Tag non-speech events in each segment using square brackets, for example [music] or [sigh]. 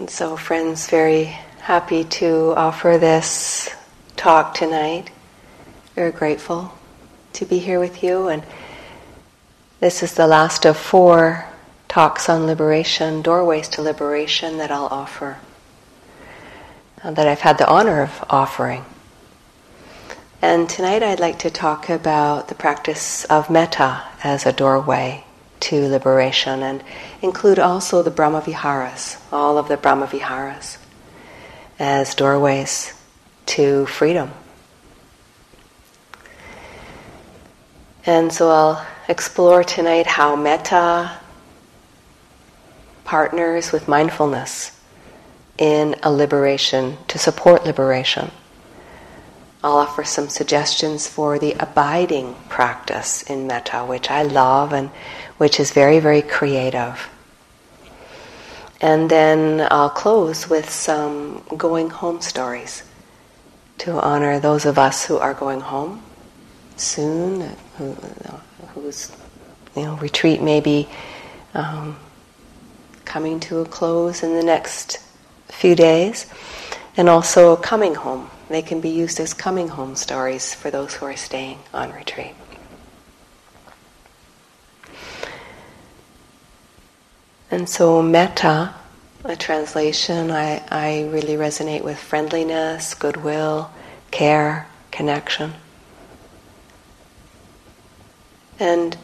And so, friends, very happy to offer this talk tonight. Very grateful to be here with you. And this is the last of four talks on liberation, doorways to liberation, that I'll offer, uh, that I've had the honor of offering. And tonight I'd like to talk about the practice of metta as a doorway to liberation and include also the Brahmaviharas, all of the Brahmaviharas, as doorways to freedom. And so I'll explore tonight how metta partners with mindfulness in a liberation, to support liberation. I'll offer some suggestions for the abiding practice in metta, which I love and which is very, very creative. And then I'll close with some going home stories to honor those of us who are going home soon, who, whose you know, retreat may be um, coming to a close in the next few days, and also coming home they can be used as coming home stories for those who are staying on retreat. And so, metta, a translation, I, I really resonate with friendliness, goodwill, care, connection. And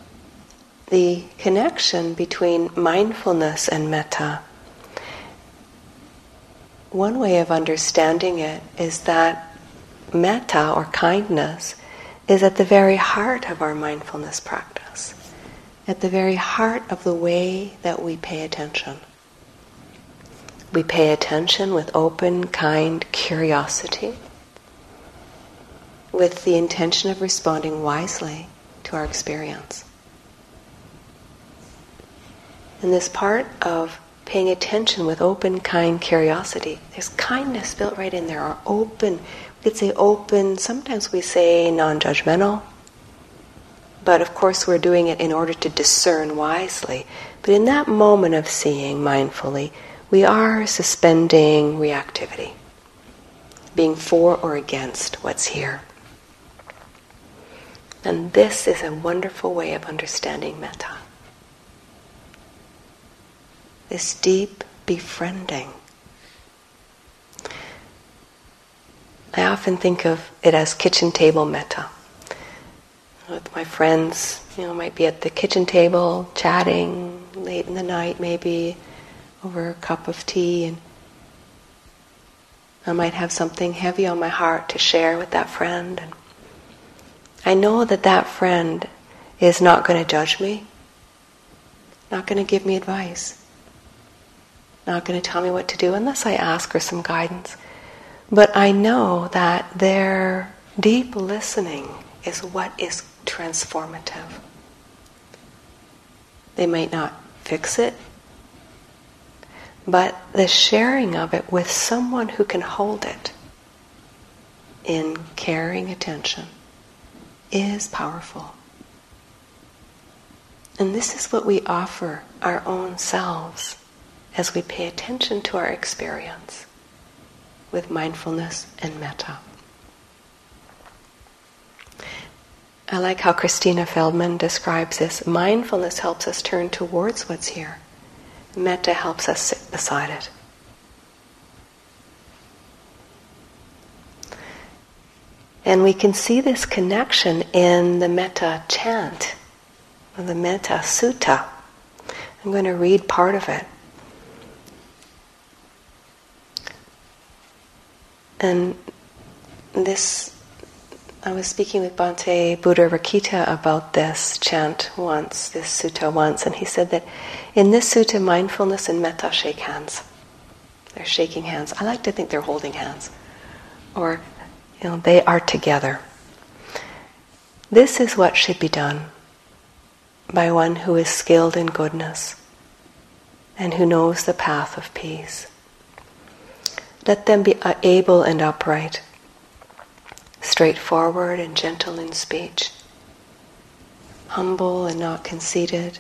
the connection between mindfulness and metta one way of understanding it is that metta or kindness is at the very heart of our mindfulness practice, at the very heart of the way that we pay attention. We pay attention with open, kind curiosity, with the intention of responding wisely to our experience. And this part of paying attention with open, kind curiosity. There's kindness built right in there, or open. We could say open, sometimes we say non judgmental, but of course we're doing it in order to discern wisely. But in that moment of seeing mindfully, we are suspending reactivity, being for or against what's here. And this is a wonderful way of understanding metta this deep befriending. I often think of it as kitchen table metta. With my friends, you know, might be at the kitchen table chatting late in the night, maybe over a cup of tea, and I might have something heavy on my heart to share with that friend. And I know that that friend is not going to judge me, not going to give me advice not going to tell me what to do unless I ask for some guidance. But I know that their deep listening is what is transformative. They might not fix it, but the sharing of it with someone who can hold it in caring attention is powerful. And this is what we offer our own selves as we pay attention to our experience with mindfulness and metta. I like how Christina Feldman describes this. Mindfulness helps us turn towards what's here. Metta helps us sit beside it. And we can see this connection in the metta chant, the metta sutta. I'm going to read part of it. And this, I was speaking with Bhante Buddharakkhita about this chant once, this sutta once, and he said that in this sutta, mindfulness and metta shake hands. They're shaking hands. I like to think they're holding hands, or you know, they are together. This is what should be done by one who is skilled in goodness and who knows the path of peace. Let them be able and upright, straightforward and gentle in speech, humble and not conceited,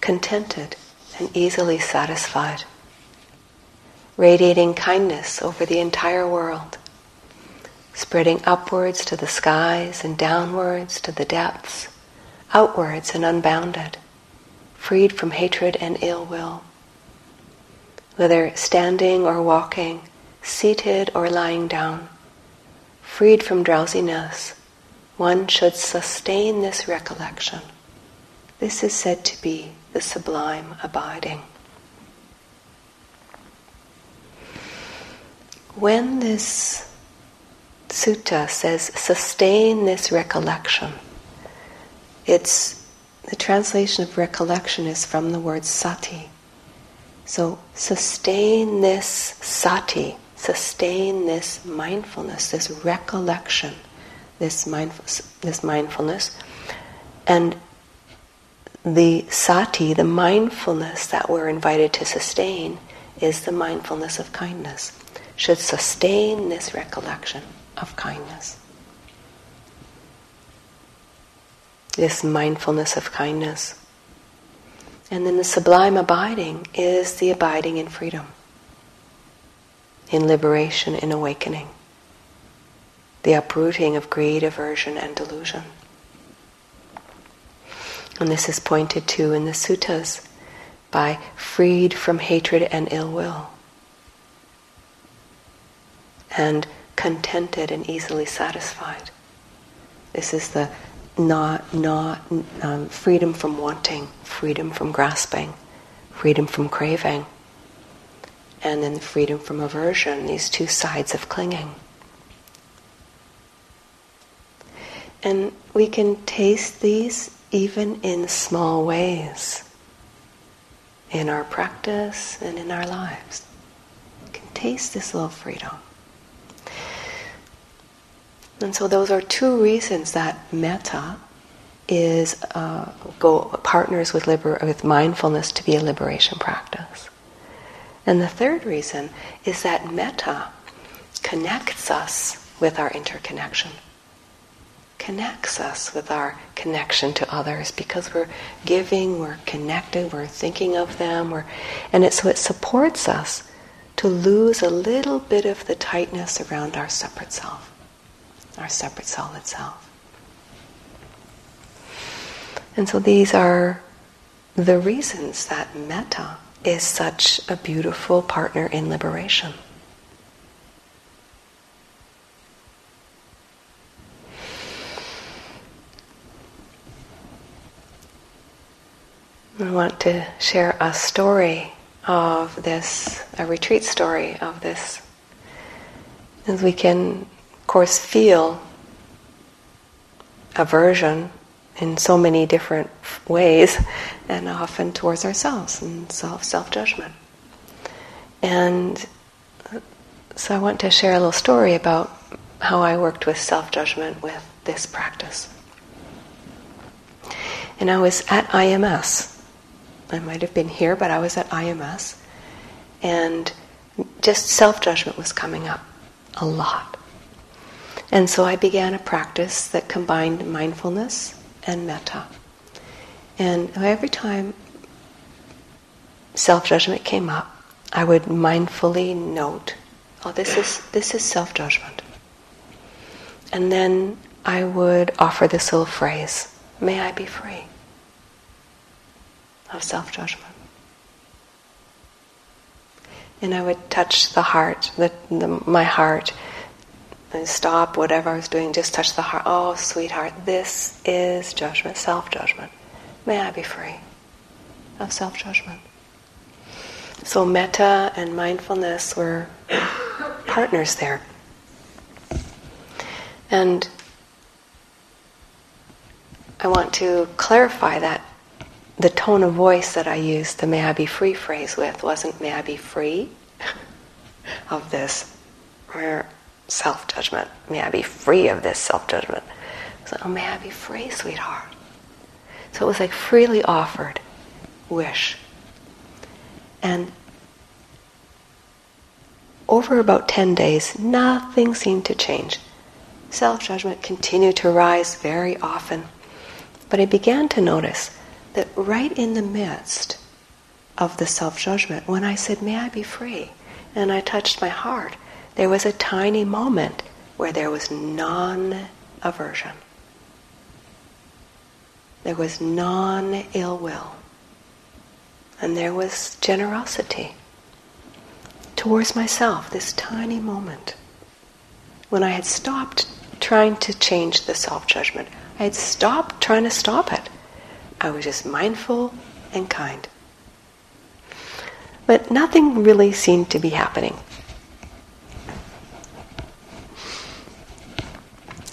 contented and easily satisfied, radiating kindness over the entire world, spreading upwards to the skies and downwards to the depths, outwards and unbounded, freed from hatred and ill will. Whether standing or walking, seated or lying down, freed from drowsiness, one should sustain this recollection. This is said to be the sublime abiding. When this sutta says sustain this recollection, it's the translation of recollection is from the word sati. So sustain this sati, sustain this mindfulness, this recollection, this, mindf- this mindfulness. And the sati, the mindfulness that we're invited to sustain, is the mindfulness of kindness. Should sustain this recollection of kindness. This mindfulness of kindness. And then the sublime abiding is the abiding in freedom, in liberation, in awakening, the uprooting of greed, aversion, and delusion. And this is pointed to in the suttas by freed from hatred and ill will, and contented and easily satisfied. This is the not not um, freedom from wanting, freedom from grasping, freedom from craving, and then freedom from aversion. These two sides of clinging. And we can taste these even in small ways in our practice and in our lives. We can taste this little freedom. And so those are two reasons that metta is uh, go partners with liber- with mindfulness to be a liberation practice. And the third reason is that metta connects us with our interconnection connects us with our connection to others because we're giving, we're connected, we're thinking of them, we're, and it, so it supports us to lose a little bit of the tightness around our separate self, our separate solid self. And so these are the reasons that metta is such a beautiful partner in liberation. I want to share a story of this, a retreat story of this. As we can, of course, feel aversion in so many different ways, and often towards ourselves and self self judgment. And so I want to share a little story about how I worked with self judgment with this practice. And I was at IMS I might have been here, but I was at IMS, and just self judgment was coming up a lot. And so I began a practice that combined mindfulness and metta. And every time self judgment came up, I would mindfully note, oh, this is, this is self judgment. And then I would offer this little phrase, may I be free of self judgment. And I would touch the heart, the, the, my heart, and stop whatever I was doing, just touch the heart. Oh, sweetheart, this is judgment, self judgment. May I be free of self judgment. So, metta and mindfulness were [coughs] partners there. And I want to clarify that the tone of voice that I used the may I be free phrase with wasn't may I be free [laughs] of this self judgment. May I be free of this self judgment. So, oh, may I be free, sweetheart. So it was like freely offered wish. And over about 10 days, nothing seemed to change. Self judgment continued to rise very often. But I began to notice that right in the midst of the self judgment, when I said, May I be free, and I touched my heart, there was a tiny moment where there was non aversion. There was non ill will. And there was generosity towards myself, this tiny moment. When I had stopped trying to change the self judgment, I had stopped trying to stop it. I was just mindful and kind. But nothing really seemed to be happening.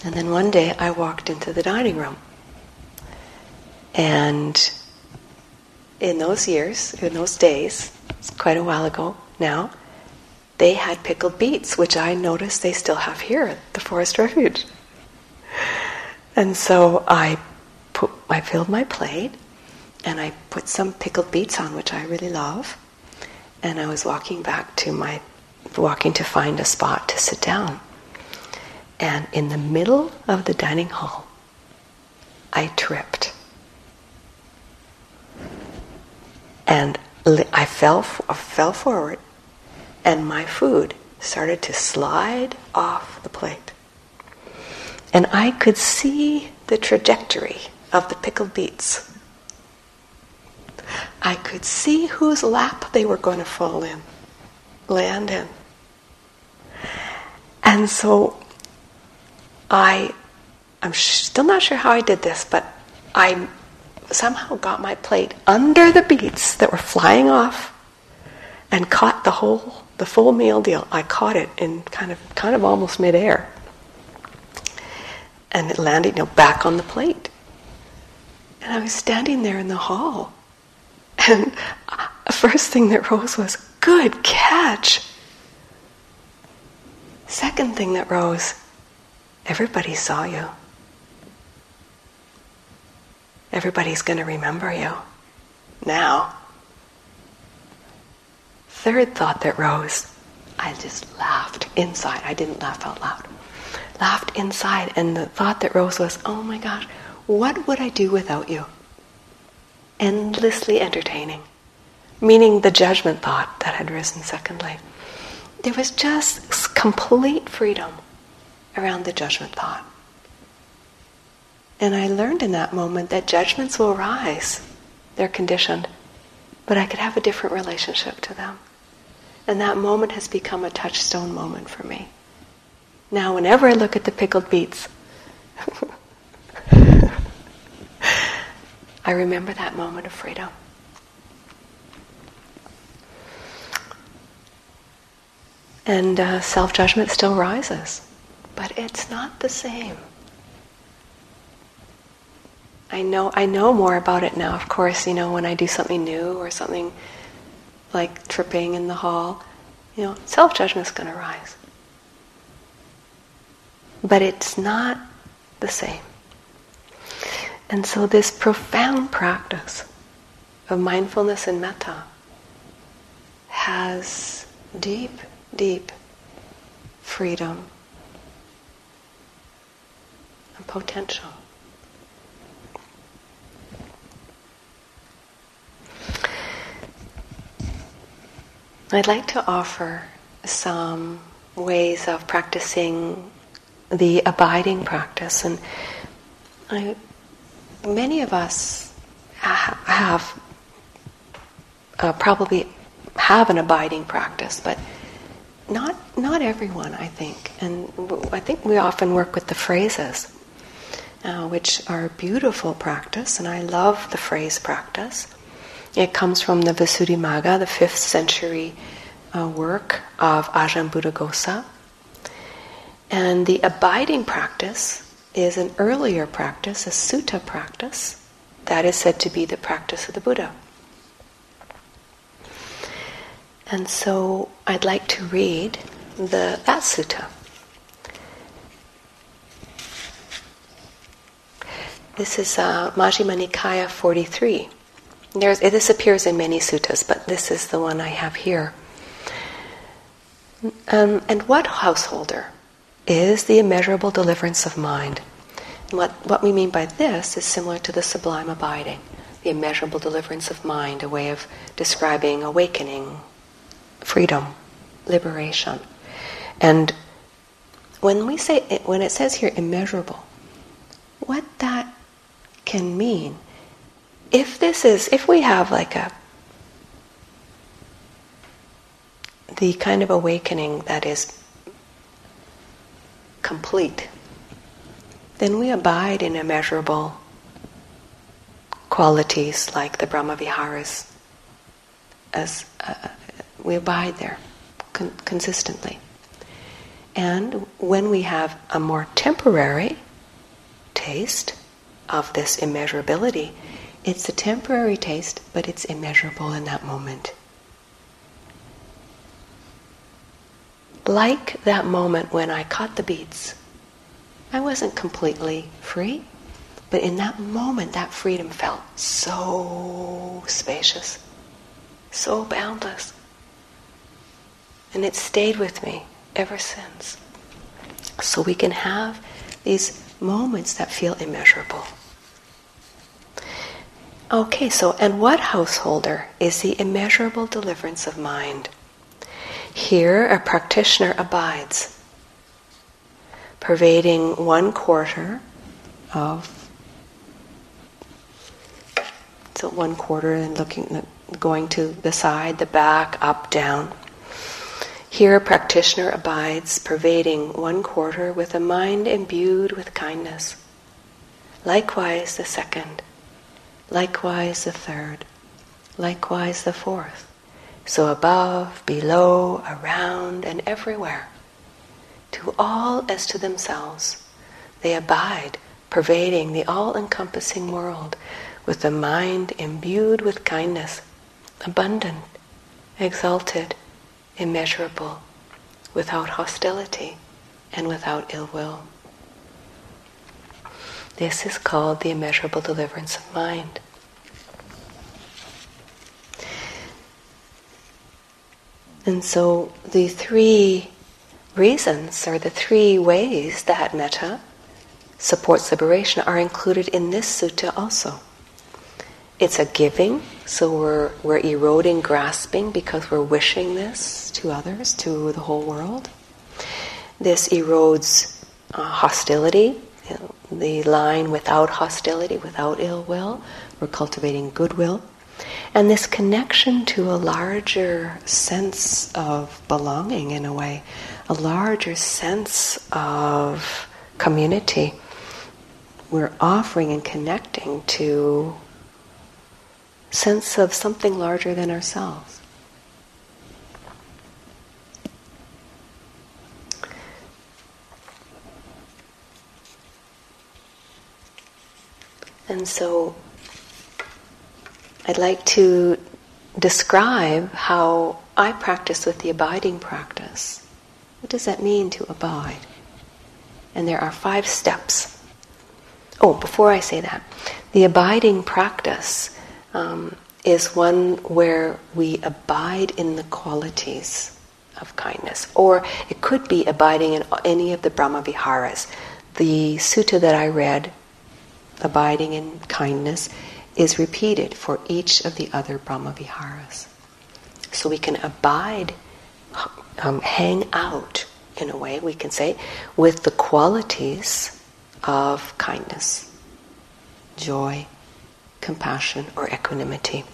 And then one day I walked into the dining room. And in those years, in those days, it's quite a while ago now, they had pickled beets, which I noticed they still have here at the Forest Refuge. And so I put, I filled my plate, and I put some pickled beets on, which I really love and I was walking back to my, walking to find a spot to sit down. And in the middle of the dining hall, I tripped. And I fell, fell forward, and my food started to slide off the plate. And I could see the trajectory of the pickled beets I could see whose lap they were going to fall in, land in. And so I, I'm still not sure how I did this, but I somehow got my plate under the beets that were flying off and caught the whole, the full meal deal. I caught it in kind of, kind of almost midair. And it landed, you know, back on the plate. And I was standing there in the hall and the first thing that rose was, good catch. Second thing that rose, everybody saw you. Everybody's going to remember you now. Third thought that rose, I just laughed inside. I didn't laugh out loud. Laughed inside, and the thought that rose was, oh my gosh, what would I do without you? endlessly entertaining, meaning the judgment thought that had risen secondly. There was just complete freedom around the judgment thought. And I learned in that moment that judgments will rise, they're conditioned, but I could have a different relationship to them. And that moment has become a touchstone moment for me. Now, whenever I look at the pickled beets, [laughs] I remember that moment of freedom. And uh, self judgment still rises, but it's not the same. I know, I know more about it now, of course, you know, when I do something new or something like tripping in the hall, you know, self judgment is going to rise. But it's not the same. And so, this profound practice of mindfulness and metta has deep, deep freedom potential. I'd like to offer some ways of practicing the abiding practice, and I many of us have uh, probably have an abiding practice, but not not everyone, I think. And I think we often work with the phrases, uh, which are beautiful practice, and I love the phrase practice. It comes from the Visuddhimagga, the fifth century uh, work of Ajahn Buddhaghosa. And the abiding practice is an earlier practice, a sutta practice, that is said to be the practice of the Buddha. And so I'd like to read the that sutta. This is uh, Majjhima Nikaya 43. There's, this appears in many suttas, but this is the one I have here. Um, and what householder is the immeasurable deliverance of mind. And what, what we mean by this is similar to the sublime abiding, the immeasurable deliverance of mind, a way of describing awakening, freedom. liberation. And when we say when it says here immeasurable, what that can mean, if this is if we have like a the kind of awakening that is complete, then we abide in immeasurable qualities like the Brahmaviharas as uh, we abide there con- consistently. And when we have a more temporary taste of this immeasurability, it's a temporary taste, but it's immeasurable in that moment. Like that moment when I caught the beets, I wasn't completely free, but in that moment, that freedom felt so spacious, so boundless. And it stayed with me ever since. So we can have these moments that feel immeasurable. Okay, so, and what householder is the immeasurable deliverance of mind? Here, a practitioner abides, pervading one quarter of so one quarter and looking going to the side the back up down here, a practitioner abides, pervading one quarter with a mind imbued with kindness. Likewise, the second. Likewise, the third. Likewise, the fourth. So above, below, around, and everywhere. To all as to themselves, they abide, pervading the all encompassing world with a mind imbued with kindness, abundant, exalted immeasurable, without hostility and without ill will. This is called the immeasurable deliverance of mind. And so the three reasons or the three ways that metta supports liberation are included in this sutta also. It's a giving, so we're, we're eroding grasping because we're wishing this to others, to the whole world. This erodes uh, hostility, you know, the line without hostility, without ill will. We're cultivating goodwill. And this connection to a larger sense of belonging, in a way, a larger sense of community. We're offering and connecting to sense of something larger than ourselves. And so I'd like to describe how I practice with the abiding practice. What does that mean to abide? And there are five steps. Oh, before I say that, the abiding practice um, is one where we abide in the qualities of kindness. Or it could be abiding in any of the Brahma Viharas. The sutta that I read, abiding in kindness, is repeated for each of the other Brahma Viharas. So we can abide, um, hang out, in a way, we can say, with the qualities of kindness, joy, compassion, or equanimity.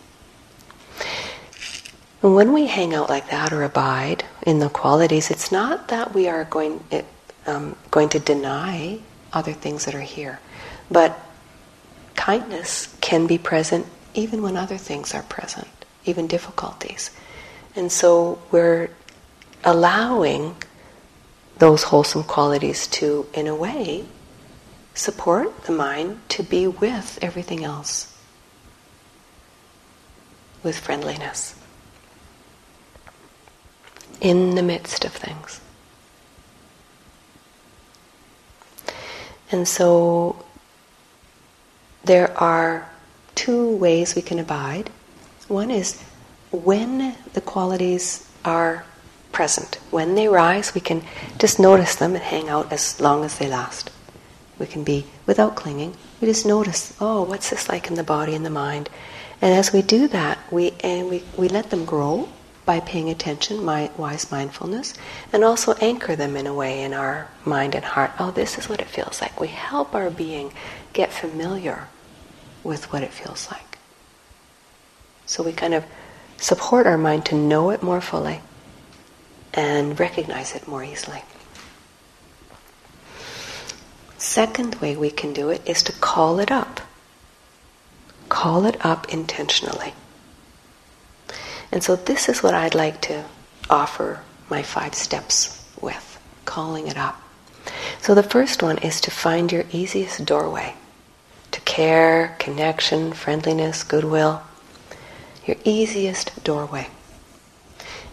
And when we hang out like that or abide in the qualities, it's not that we are going, it, um, going to deny other things that are here, but kindness can be present even when other things are present, even difficulties. And so we're allowing those wholesome qualities to, in a way, support the mind to be with everything else with friendliness in the midst of things. And so there are two ways we can abide. One is when the qualities are present. When they rise, we can just notice them and hang out as long as they last. We can be without clinging. We just notice, oh, what's this like in the body and the mind? And as we do that, we, and we, we let them grow by paying attention, my, wise mindfulness, and also anchor them in a way in our mind and heart. Oh, this is what it feels like. We help our being get familiar with what it feels like. So we kind of support our mind to know it more fully and recognize it more easily. Second way we can do it is to call it up. Call it up intentionally. And so this is what I'd like to offer my five steps with, calling it up. So the first one is to find your easiest doorway to care, connection, friendliness, goodwill. Your easiest doorway.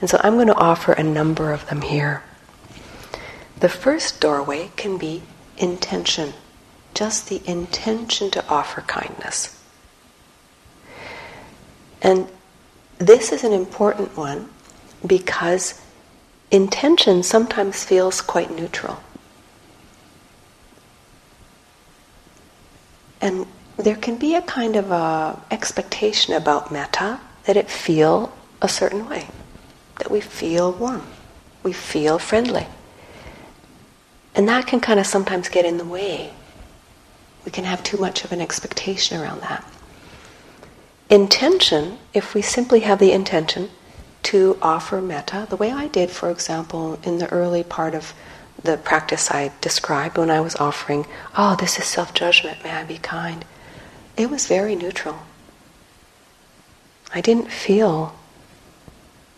And so I'm going to offer a number of them here. The first doorway can be intention, just the intention to offer kindness. And this is an important one because intention sometimes feels quite neutral. And there can be a kind of a expectation about metta that it feel a certain way, that we feel warm, we feel friendly. And that can kind of sometimes get in the way. We can have too much of an expectation around that intention, if we simply have the intention to offer metta, the way I did, for example, in the early part of the practice I described when I was offering, oh, this is self judgment, may I be kind, it was very neutral. I didn't feel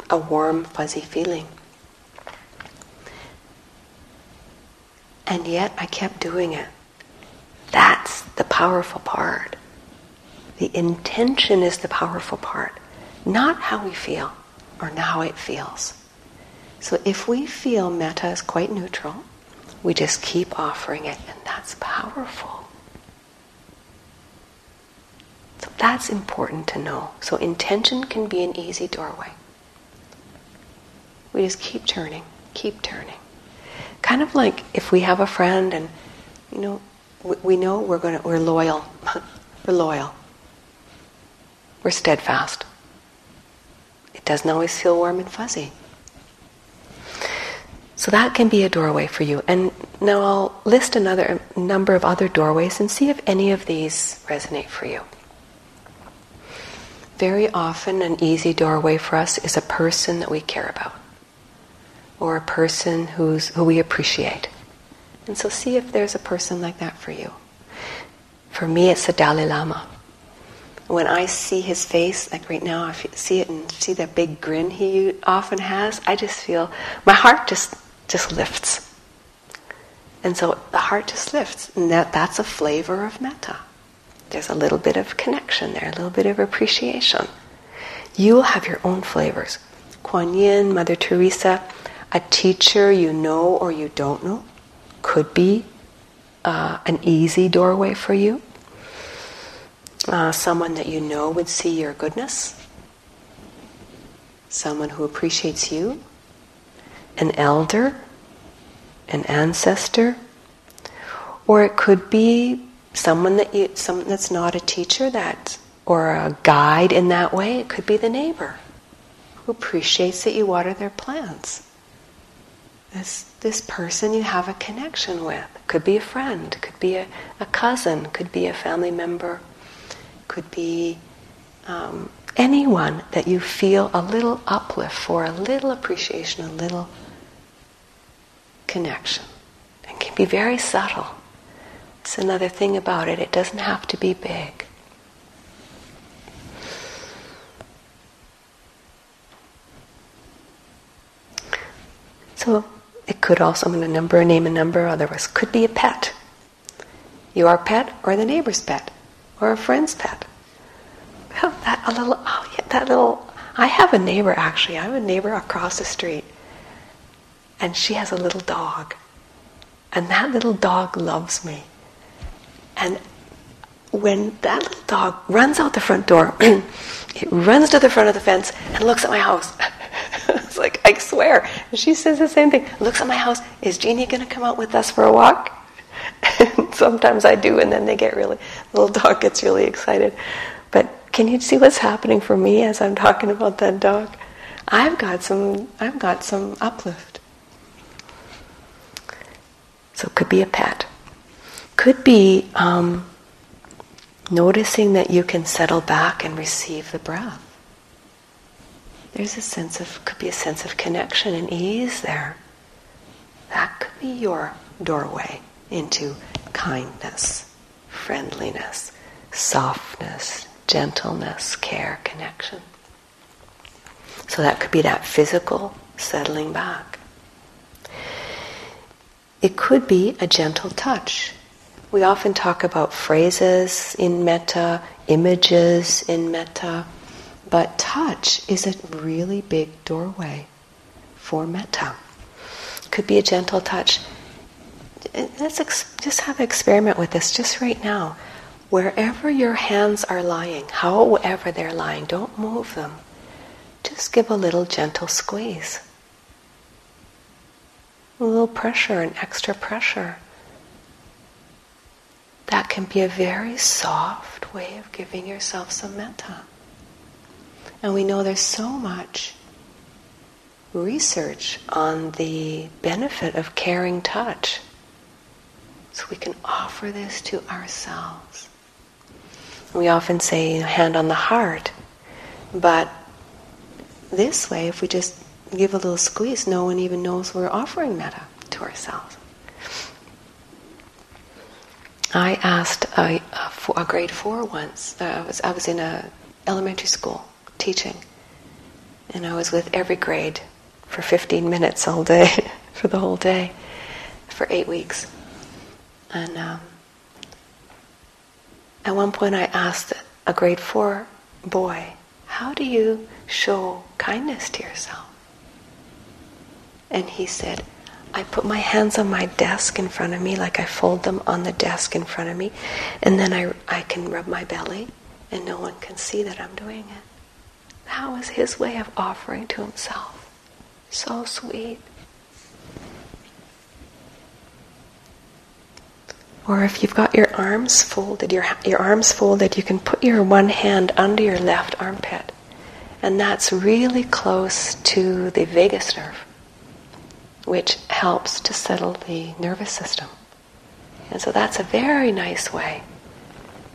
a warm, fuzzy feeling. And yet I kept doing it. That's the powerful part. The intention is the powerful part, not how we feel or how it feels. So if we feel metta is quite neutral, we just keep offering it, and that's powerful. So that's important to know. So intention can be an easy doorway. We just keep turning, keep turning. Kind of like if we have a friend and, you know, we, we know we're going to, we're loyal. [laughs] we're loyal. We're steadfast. It doesn't always feel warm and fuzzy. So that can be a doorway for you. And now I'll list another number of other doorways and see if any of these resonate for you. Very often, an easy doorway for us is a person that we care about, or a person who's, who we appreciate. And so, see if there's a person like that for you. For me, it's the Dalai Lama when I see his face, like right now, I see it and see that big grin he often has, I just feel my heart just just lifts. And so the heart just lifts, and that, that's a flavor of metta. There's a little bit of connection there, a little bit of appreciation. You will have your own flavors. Kuan Yin, Mother Teresa, a teacher you know or you don't know could be uh, an easy doorway for you uh, someone that you know would see your goodness, someone who appreciates you, an elder, an ancestor, or it could be someone that you, someone that's not a teacher that, or a guide in that way. It could be the neighbor who appreciates that you water their plants. This, this person you have a connection with. Could be a friend, could be a, a cousin, could be a family member could be um, anyone that you feel a little uplift for, a little appreciation, a little connection. It can be very subtle. It's another thing about it, it doesn't have to be big. So it could also, I'm going to number, name a number, otherwise could be a pet. Your pet or the neighbor's pet or a friend's pet. Well, that a little, oh yeah, that little. I have a neighbor actually. I have a neighbor across the street, and she has a little dog, and that little dog loves me. And when that little dog runs out the front door, [clears throat] it runs to the front of the fence and looks at my house. [laughs] it's like, I swear. she says the same thing. Looks at my house. Is Jeannie going to come out with us for a walk? Sometimes I do, and then they get really, the little dog gets really excited. But can you see what's happening for me as I'm talking about that dog? I've got some I've got some uplift. So it could be a pet. Could be um, noticing that you can settle back and receive the breath. There's a sense of could be a sense of connection and ease there. That could be your doorway into kindness, friendliness, softness, gentleness, care, connection. So that could be that physical settling back. It could be a gentle touch. We often talk about phrases in metta, images in metta, but touch is a really big doorway for metta. Could be a gentle touch. Let's ex- just have an experiment with this just right now. Wherever your hands are lying, however they're lying, don't move them. Just give a little gentle squeeze. A little pressure, an extra pressure. That can be a very soft way of giving yourself some metta. And we know there's so much research on the benefit of caring touch. So we can offer this to ourselves. We often say hand on the heart, but this way, if we just give a little squeeze, no one even knows we're offering metta to ourselves. I asked a, a, a grade four once. Uh, I was I was in a elementary school teaching, and I was with every grade for 15 minutes all day, [laughs] for the whole day, for eight weeks. And um, at one point, I asked a grade four boy, "How do you show kindness to yourself?" And he said, I put my hands on my desk in front of me, like I fold them on the desk in front of me, and then I, I can rub my belly, and no one can see that I'm doing it. That was his way of offering to himself. So sweet. Or if you've got your arms folded, your, your arms folded, you can put your one hand under your left armpit. And that's really close to the vagus nerve which helps to settle the nervous system. And so that's a very nice way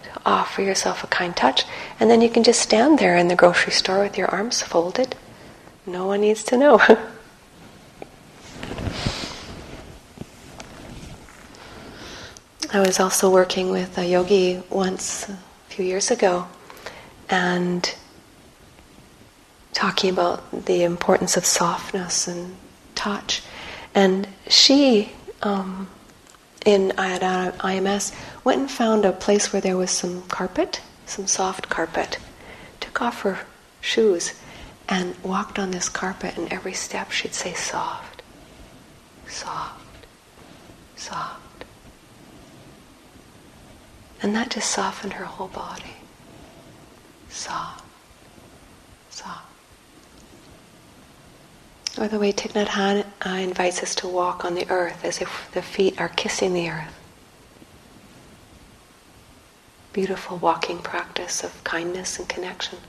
to offer yourself a kind touch. And then you can just stand there in the grocery store with your arms folded. No one needs to know. [laughs] I was also working with a yogi once a few years ago and talking about the importance of softness and touch. And she, um, in at IMS, went and found a place where there was some carpet, some soft carpet, took off her shoes and walked on this carpet, and every step she'd say, soft, soft, soft. And that just softened her whole body. Soft, soft. Or the way Thich Nhat Hanh uh, invites us to walk on the earth as if the feet are kissing the earth. Beautiful walking practice of kindness and connection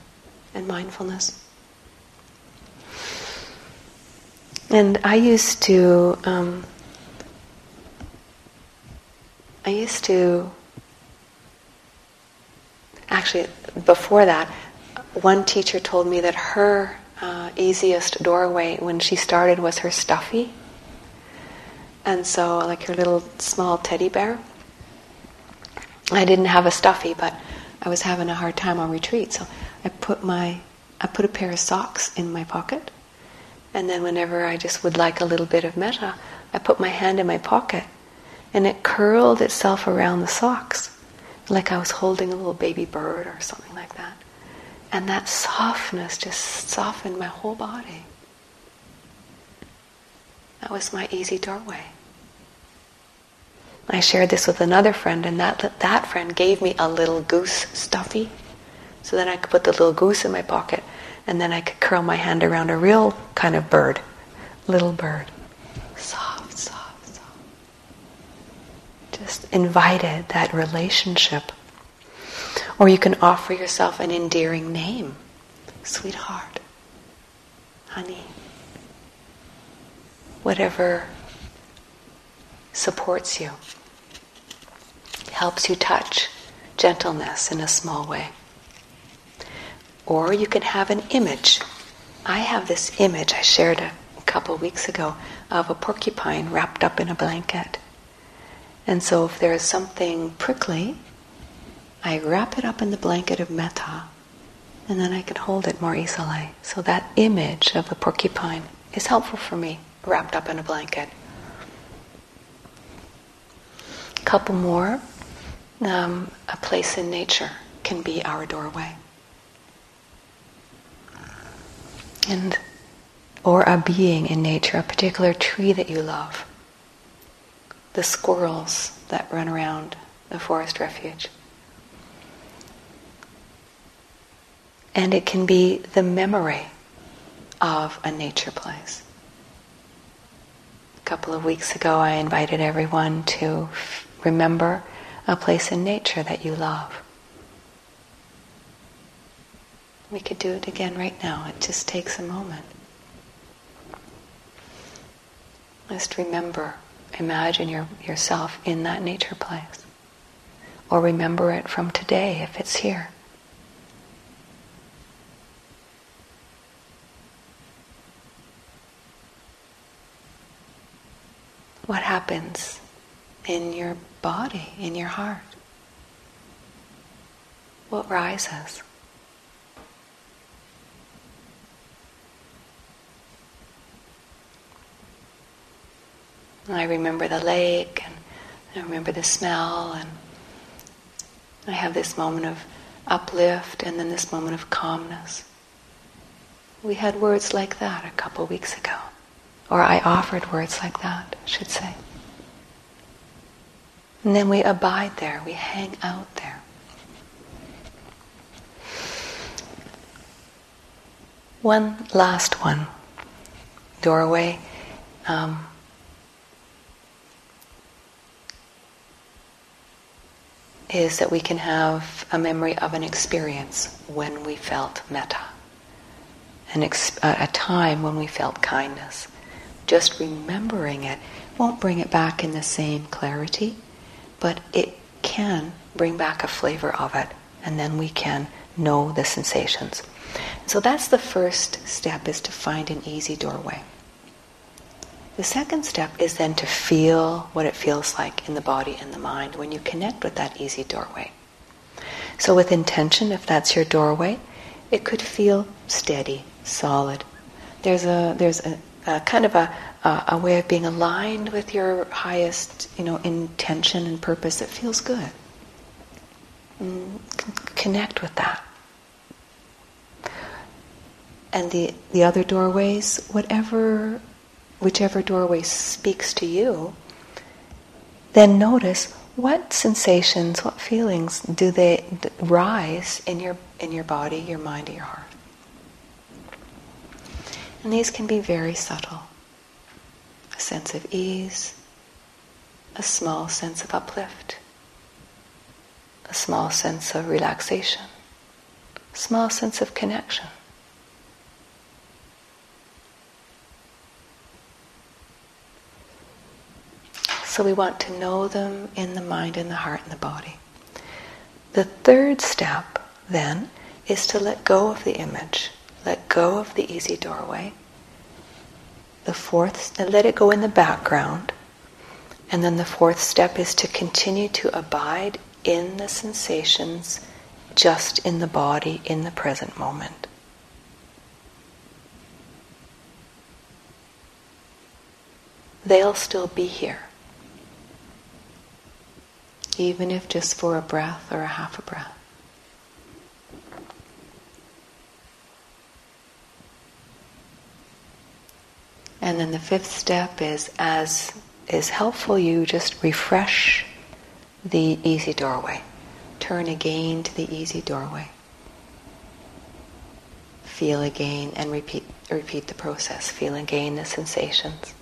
and mindfulness. And I used to, um, I used to, actually, before that, one teacher told me that her uh, easiest doorway when she started was her stuffy. And so, like her little small teddy bear. I didn't have a stuffy, but I was having a hard time on retreat, so I put my I put a pair of socks in my pocket, and then whenever I just would like a little bit of metta, I put my hand in my pocket, and it curled itself around the socks, like I was holding a little baby bird or something like that. And that softness just softened my whole body. That was my easy doorway. I shared this with another friend, and that, that friend gave me a little goose stuffy. So then I could put the little goose in my pocket, and then I could curl my hand around a real kind of bird, little bird. Soft, soft, soft. Just invited that relationship or you can offer yourself an endearing name. Sweetheart. honey, whatever supports you, helps you touch gentleness in a small way. Or you can have an image. I have this image I shared a, couple weeks ago of a porcupine wrapped up in a blanket. And so if there is something prickly, I wrap it up in the blanket of metta, and then I can hold it more easily. So that image of the porcupine is helpful for me, wrapped up in a blanket. A couple more. Um, a place in nature can be our doorway. And or a being in nature, a particular tree that you love. The squirrels that run around the forest refuge. And it can be the memory of a nature place. A couple of weeks ago, I invited everyone to remember a place in nature that you love. We could do it again right now. It just takes a moment. Just remember, imagine your, yourself in that nature place. Or remember it from today if it's here. what happens in your body, in your heart? What rises? I remember the lake and I remember the smell and I have this moment of uplift and then this moment of calmness. We had words like that a couple weeks ago. Or I offered words like that, I should say. And then we abide there, we hang out there. One last one doorway. Um, is that we can have a memory of an experience when we felt metta, an ex- a time when we felt kindness just remembering it won't bring it back in the same clarity, but it can bring back a flavor of it, and then we can know the sensations. So that's the first step is to find an easy doorway. The second step is then to feel what it feels like in the body and the mind when you connect with that easy doorway. So with intention, if that's your doorway, it could feel steady, solid. There's a there's a, uh, kind of a, uh, a way of being aligned with your highest, you know, intention and purpose that feels good. Mm, connect with that. And the, the other doorways, whatever, whichever doorway speaks to you, then notice what sensations, what feelings do they rise in your in your body, your mind, and your heart. And these can be very subtle. A sense of ease, a small sense of uplift, a small sense of relaxation, a small sense of connection. So we want to know them in the mind and the heart and the body. The third step, then, is to let go of the image let go of the easy doorway. The fourth, let it go in the background. And then the fourth step is to continue to abide in the sensations just in the body in the present moment. They'll still be here, even if just for a breath or a half a breath. And then the fifth step is as is helpful, you just refresh the easy doorway. Turn again to the easy doorway. Feel again and repeat repeat the process. Feel again the sensations.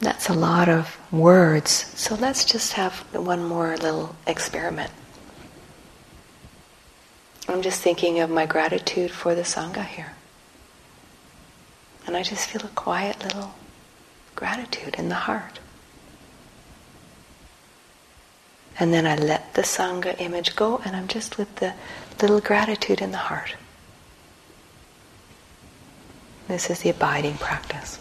That's a lot of words. So let's just have one more little experiment. I'm just thinking of my gratitude for the Sangha here. And I just feel a quiet little gratitude in the heart. And then I let the Sangha image go, and I'm just with the little gratitude in the heart. This is the abiding practice.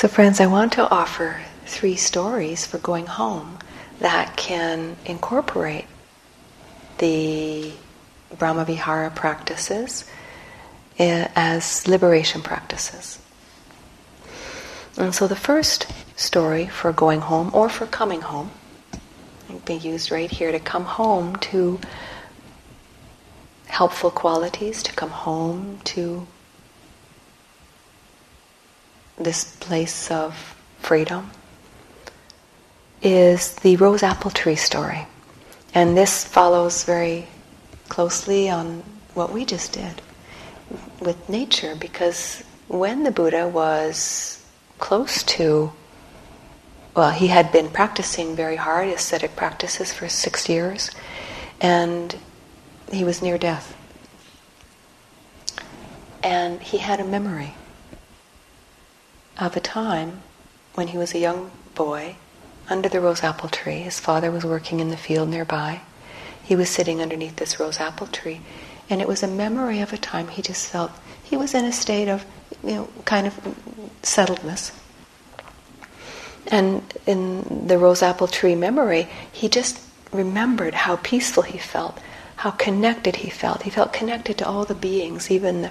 So, friends, I want to offer three stories for going home that can incorporate the Brahmavihara practices eh, as liberation practices. And so the first story for going home or for coming home can be used right here to come home to helpful qualities, to come home to this place of freedom is the rose apple tree story. And this follows very closely on what we just did with nature because when the Buddha was close to, well, he had been practicing very hard ascetic practices for six years and he was near death. And he had a memory of a time when he was a young boy under the rose apple tree. His father was working in the field nearby. He was sitting underneath this rose apple tree. And it was a memory of a time he just felt he was in a state of, you know, kind of settledness. And in the rose apple tree memory, he just remembered how peaceful he felt, how connected he felt. He felt connected to all the beings, even the,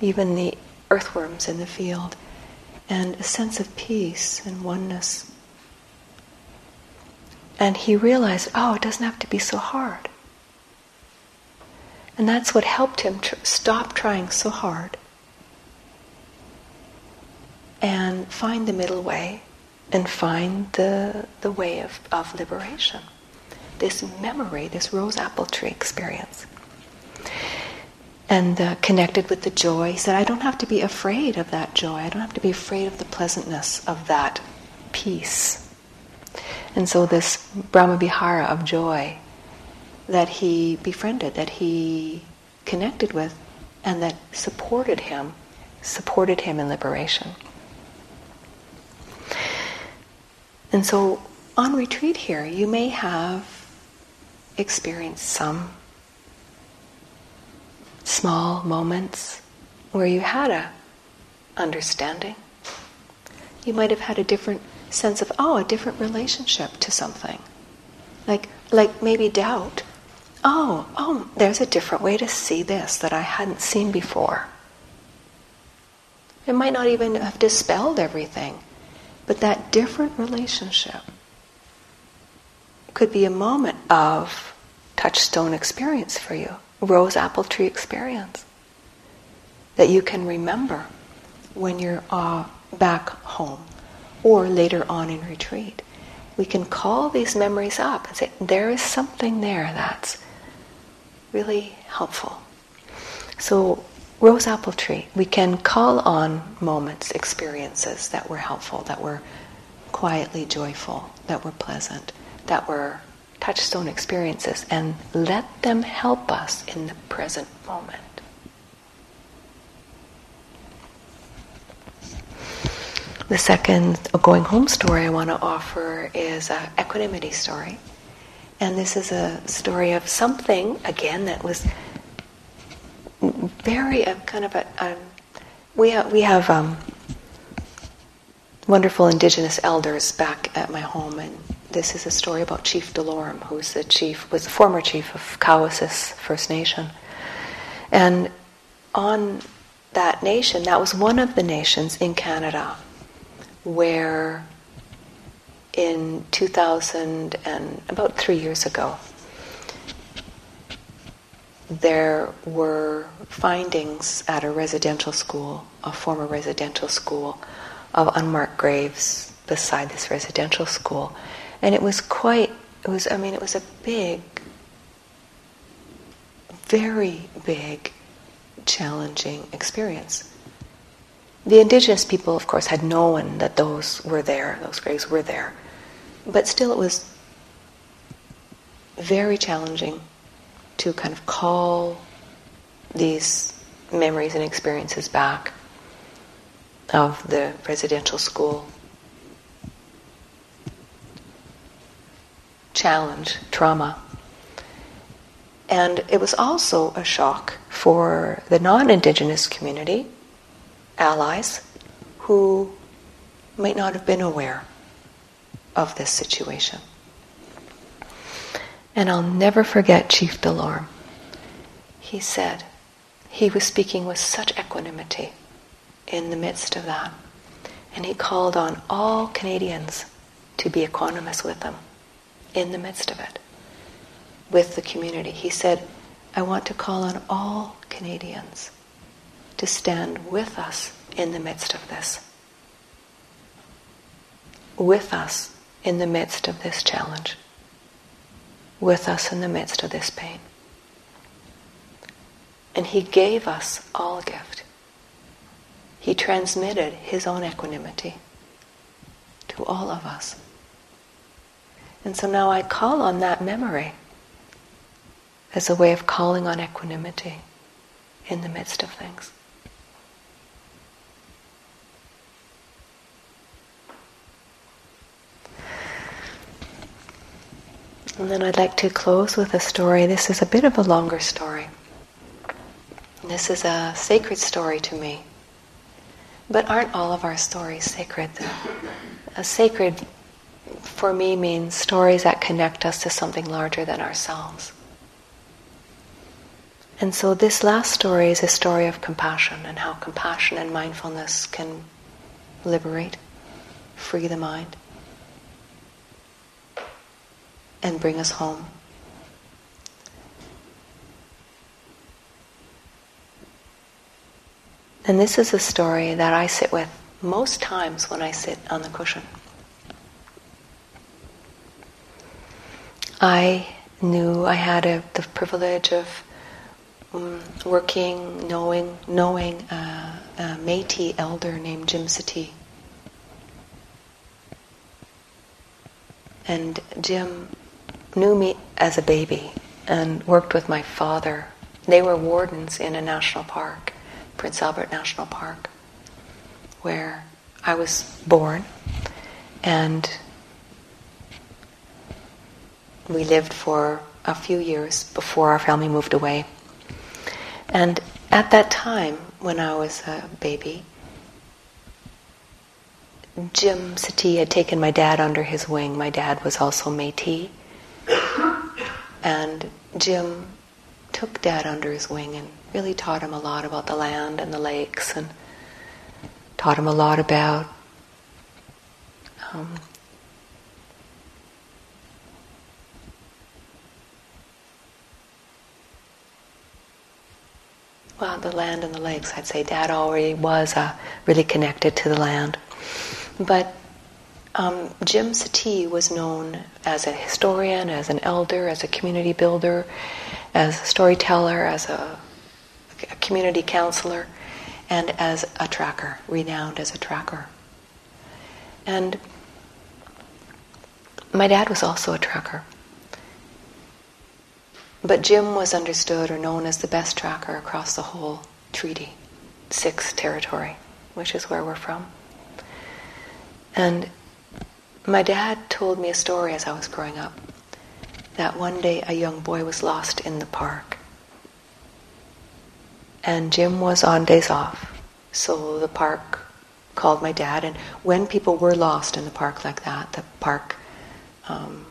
even the earthworms in the field, and a sense of peace and oneness. And he realized, oh, it doesn't have to be so hard. And that's what helped him tr- stop trying so hard and find the middle way and find the, the way of, of liberation. This memory, this rose apple tree experience. And uh, connected with the joy, he said, I don't have to be afraid of that joy. I don't have to be afraid of the pleasantness of that peace. And so, this Brahmavihara of joy that he befriended, that he connected with, and that supported him, supported him in liberation. And so, on retreat here, you may have experienced some small moments where you had a understanding. You might have had a different sense of oh, a different relationship to something. Like like maybe doubt. Oh, oh, there's a different way to see this that I hadn't seen before. It might not even have dispelled everything, but that different relationship could be a moment of touchstone experience for you, rose apple tree experience that you can remember when you're uh, back home or later on in retreat. We can call these memories up and say, there is something there that's really helpful. So, rose apple tree, we can call on moments, experiences that were helpful, that were quietly joyful, that were pleasant, that were touchstone experiences, and let them help us in the present moment. The second going home story I want to offer is an equanimity story. And this is a story of something, again, that was very uh, kind of a. a we, ha- we have um, wonderful indigenous elders back at my home, and this is a story about Chief Delorme, who's the chief, was the former chief of Cowessess First Nation. And on that nation, that was one of the nations in Canada where in 2000 and about three years ago, there were findings at a residential school, a former residential school, of unmarked graves beside this residential school. And it was quite, it was, I mean, it was a big, very big, challenging experience. The indigenous people, of course, had known that those were there, those graves were there, but still it was very challenging to kind of call these memories and experiences back of the residential school. Challenge, trauma. And it was also a shock for the non Indigenous community, allies, who might not have been aware of this situation. And I'll never forget Chief Delorme. He said, he was speaking with such equanimity in the midst of that. And he called on all Canadians to be equanimous with them in the midst of it, with the community. He said, I want to call on all Canadians to stand with us in the midst of this. With us in the midst of this challenge. With us in the midst of this pain. And He gave us all a gift. He transmitted His own equanimity to all of us. And so now I call on that memory as a way of calling on equanimity in the midst of things. And then I'd like to close with a story. This is a bit of a longer story. This is a sacred story to me. But aren't all of our stories sacred? A sacred for me means stories that connect us to something larger than ourselves. And so this last story is a story of compassion and how compassion and mindfulness can liberate, free the mind. and bring us home. And this is a story that I sit with most times when I sit on the cushion. I knew I had a, the privilege of um, working, knowing, knowing a, a Métis elder named Jim Sati. And Jim knew me as a baby and worked with my father. They were wardens in a national park, Prince Albert National Park, where I was born. And we lived for a few years before our family moved away. And at that time, when I was a baby, Jim Sati had taken my dad under his wing. My dad was also Métis, and Jim took Dad under his wing and really taught him a lot about the land and the lakes and taught him a lot about um, well, the land and the lakes. I'd say Dad already was uh, really connected to the land. But um, Jim Sati was known as a historian, as an elder, as a community builder, as a storyteller, as a, a community counselor, and as a tracker, renowned as a tracker. And my dad was also a tracker. But Jim was understood or known as the best tracker across the whole Treaty Six territory, which is where we're from. And my dad told me a story as I was growing up that one day a young boy was lost in the park. And Jim was on days off, so the park called my dad. And when people were lost in the park like that, the park um,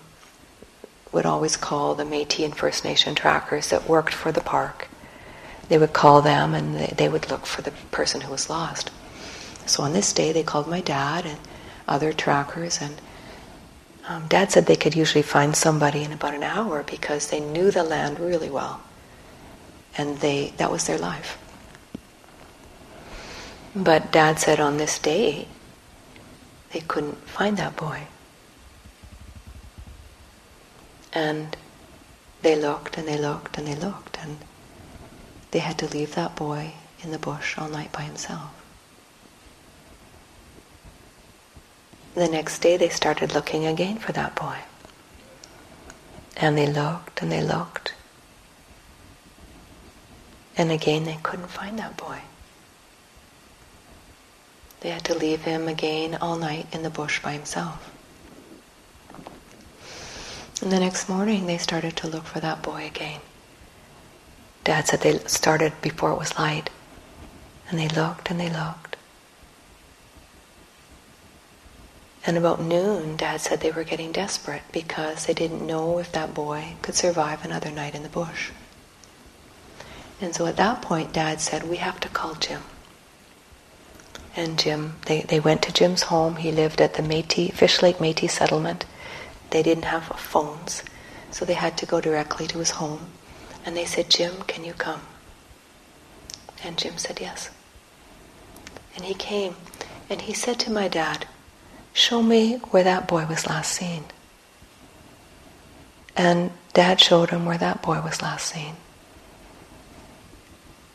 would always call the Métis and First Nation trackers that worked for the park. They would call them and they, they would look for the person who was lost. So on this day, they called my dad and other trackers, and um, Dad said they could usually find somebody in about an hour because they knew the land really well, and they that was their life. But Dad said on this day, they couldn't find that boy, and they looked and they looked and they looked, and they had to leave that boy in the bush all night by himself. The next day they started looking again for that boy. And they looked and they looked. And again, they couldn't find that boy. They had to leave him again all night in the bush by himself. And the next morning, they started to look for that boy again. Dad said they started before it was light. And they looked and they looked. And about noon, Dad said they were getting desperate because they didn't know if that boy could survive another night in the bush. And so at that point, Dad said, We have to call Jim. And Jim, they, they went to Jim's home. He lived at the Métis, Fish Lake Métis settlement. They didn't have phones, so they had to go directly to his home. And they said, Jim, can you come? And Jim said, Yes. And he came, and he said to my dad, Show me where that boy was last seen. And dad showed him where that boy was last seen.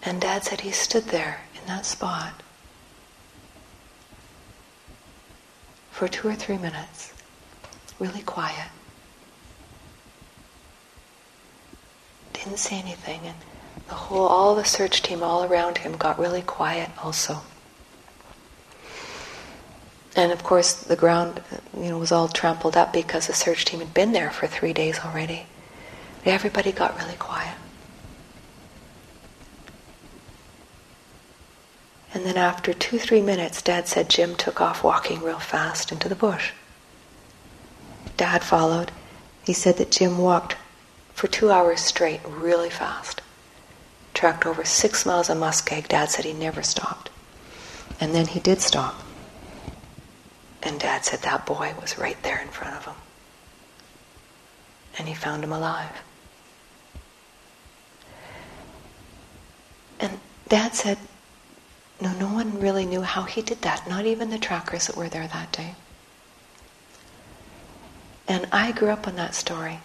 And dad said he stood there in that spot for two or three minutes, really quiet. Didn't say anything, and the whole, all the search team all around him got really quiet also. And of course, the ground, you know, was all trampled up because the search team had been there for three days already. Everybody got really quiet. And then after two, three minutes, Dad said Jim took off walking real fast into the bush. Dad followed. He said that Jim walked for two hours straight, really fast. Tracked over six miles of muskeg. Dad said he never stopped. And then he did stop. And Dad said that boy was right there in front of him. And he found him alive. And Dad said no, no one really knew how he did that, not even the trackers that were there that day. And I grew up on that story.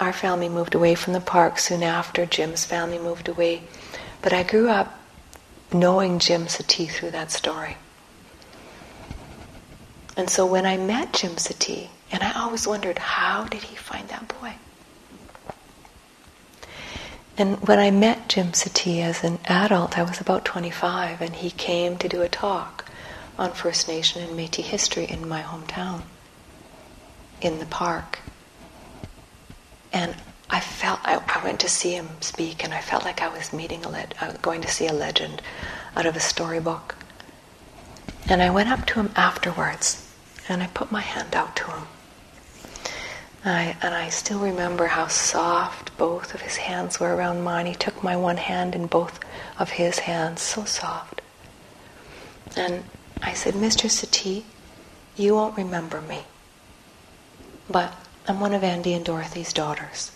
Our family moved away from the park soon after. Jim's family moved away. But I grew up knowing Jim Sati through that story. And so when I met Jim Sati, and I always wondered, how did he find that boy? And when I met Jim Sati as an adult, I was about 25, and he came to do a talk on First Nation and Métis history in my hometown, in the park. And I felt I, I went to see him speak, and I felt like I was meeting a le- uh, going to see a legend out of a storybook. And I went up to him afterwards, and I put my hand out to him. I, and I still remember how soft both of his hands were around mine. He took my one hand in both of his hands, so soft. And I said, Mr. Sati, you won't remember me, but I'm one of Andy and Dorothy's daughters.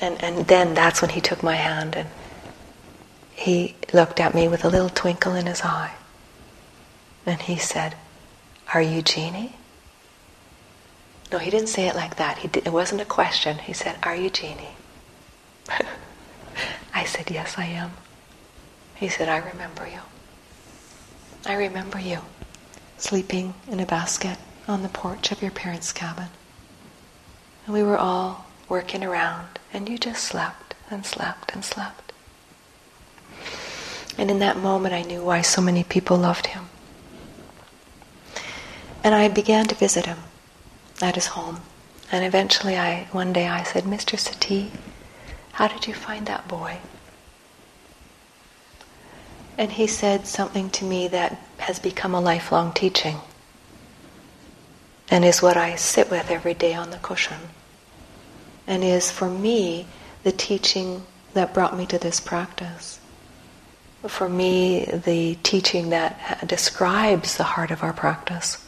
And, and then that's when he took my hand and he looked at me with a little twinkle in his eye. And he said, Are you Jeannie? No, he didn't say it like that. Did, it wasn't a question. He said, Are you Jeannie? [laughs] I said, Yes, I am. He said, I remember you. I remember you sleeping in a basket on the porch of your parents' cabin. And we were all working around, and you just slept and slept and slept. And in that moment, I knew why so many people loved him. And I began to visit him at his home. And eventually, I one day I said, Mr. Sati, how did you find that boy? And he said something to me that has become a lifelong teaching and is what I sit with every day on the cushion and is for me the teaching that brought me to this practice. For me, the teaching that describes the heart of our practice.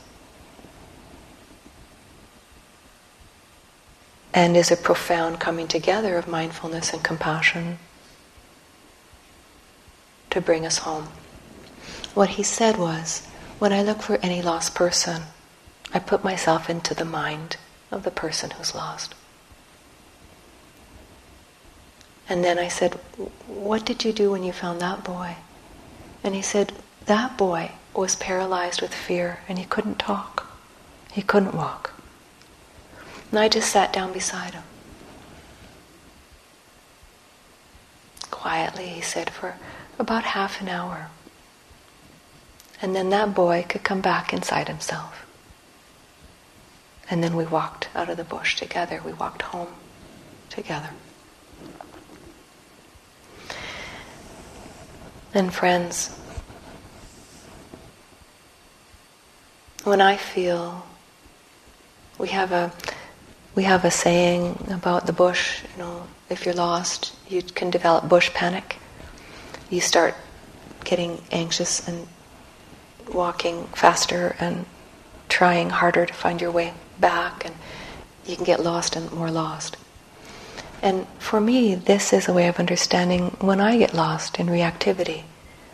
and is a profound coming together of mindfulness and compassion to bring us home. What he said was when I look for any lost person, I put myself into the mind of the person who's lost. And then I said, What did you do when you found that boy? And he said, That boy was paralyzed with fear and he couldn't talk, he couldn't walk. And I just sat down beside him. Quietly, he said, for about half an hour. And then that boy could come back inside himself. And then we walked out of the bush together. We walked home together. And friends, when I feel we have a we have a saying about the bush, you know, if you're lost, you can develop bush panic. You start getting anxious and walking faster and trying harder to find your way back, and you can get lost and more lost. And for me, this is a way of understanding when I get lost in reactivity,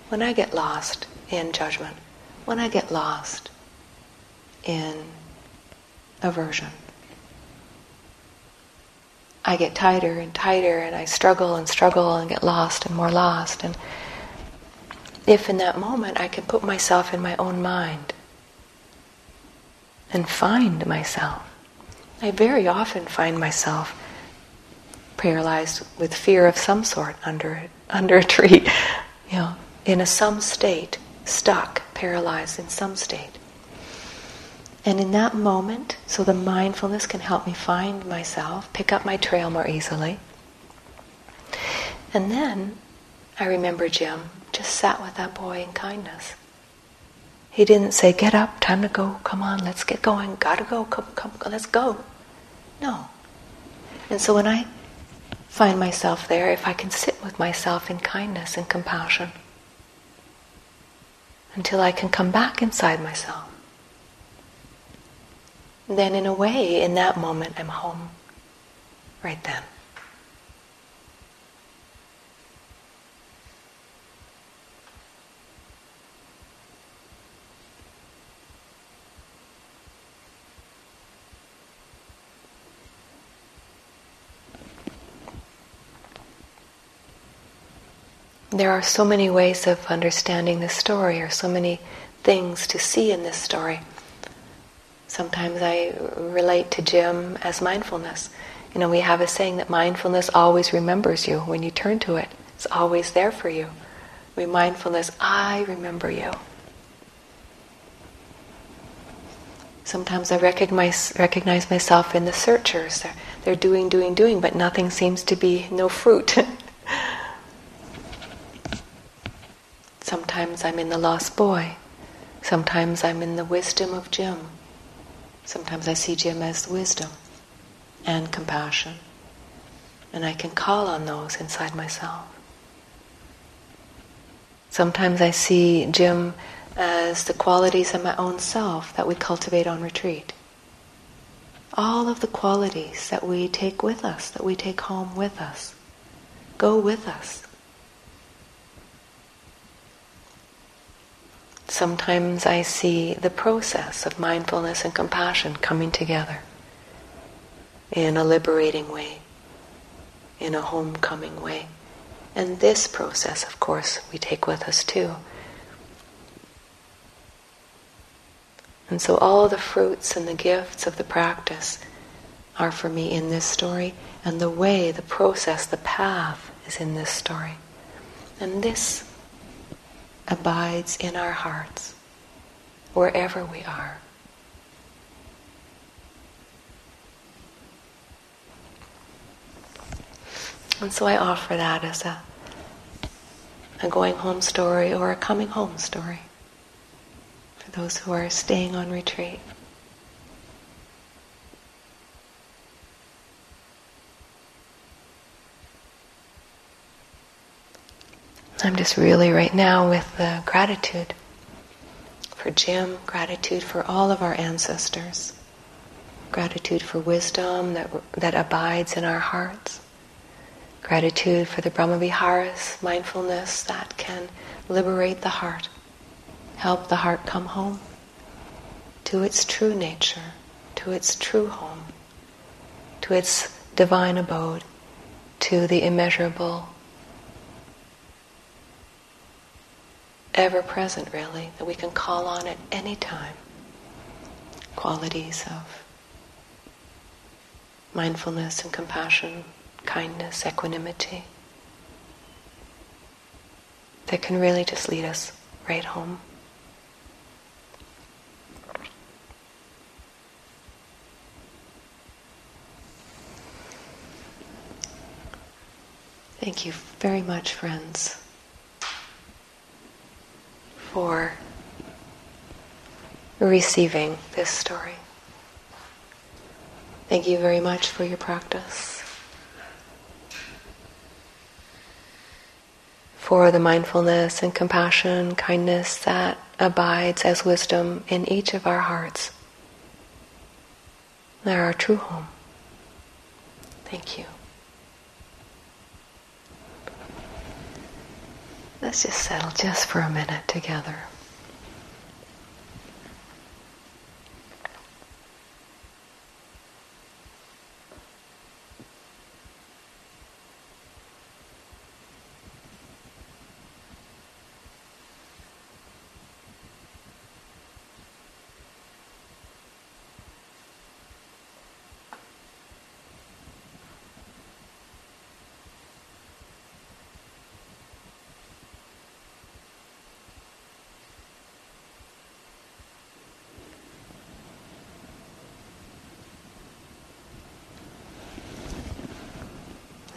when I get lost in judgment, when I get lost in aversion. I get tighter and tighter, and I struggle and struggle and get lost and more lost. And if in that moment I can put myself in my own mind and find myself, I very often find myself paralyzed with fear of some sort under under a tree, [laughs] you know, in a some state, stuck, paralyzed in some state. And in that moment, so the mindfulness can help me find myself, pick up my trail more easily. And then I remember Jim just sat with that boy in kindness. He didn't say, Get up, time to go, come on, let's get going, gotta go, come, come, let's go. No. And so when I find myself there, if I can sit with myself in kindness and compassion until I can come back inside myself, then in a way, in that moment, I'm home right then. There are so many ways of understanding this story, or so many things to see in this story. Sometimes I relate to Jim as mindfulness. You know, we have a saying that mindfulness always remembers you when you turn to it. It's always there for you. We mindfulness, I remember you. Sometimes I recognize, recognize myself in the searchers. They're, they're doing, doing, doing, but nothing seems to be, no fruit. [laughs] Sometimes I'm in the lost boy. Sometimes I'm in the wisdom of Jim. Sometimes I see Jim as wisdom and compassion. And I can call on those inside myself. Sometimes I see Jim as the qualities of my own self that we cultivate on retreat. All of the qualities that we take with us, that we take home with us, go with us. Sometimes I see the process of mindfulness and compassion coming together in a liberating way, in a homecoming way. And this process, of course, we take with us too. And so all the fruits and the gifts of the practice are for me in this story, and the way, the process, the path is in this story. And this abides in our hearts, wherever we are. And so I offer that as a, a going home story or a coming home story for those who are staying on retreat. I'm just really right now with the gratitude for Jim, gratitude for all of our ancestors, gratitude for wisdom that, that abides in our hearts, gratitude for the Brahmaviharas, mindfulness that can liberate the heart, help the heart come home to its true nature, to its true home, to its divine abode, to the immeasurable ever present, really, that we can call on at any time. Qualities of mindfulness and compassion, kindness, equanimity that can really just lead us right home. Thank you very much, friends, for receiving this story. Thank you very much for your practice. For the mindfulness and compassion, kindness that abides as wisdom in each of our hearts. They're our true home. Thank you. Let's just settle just for a minute together.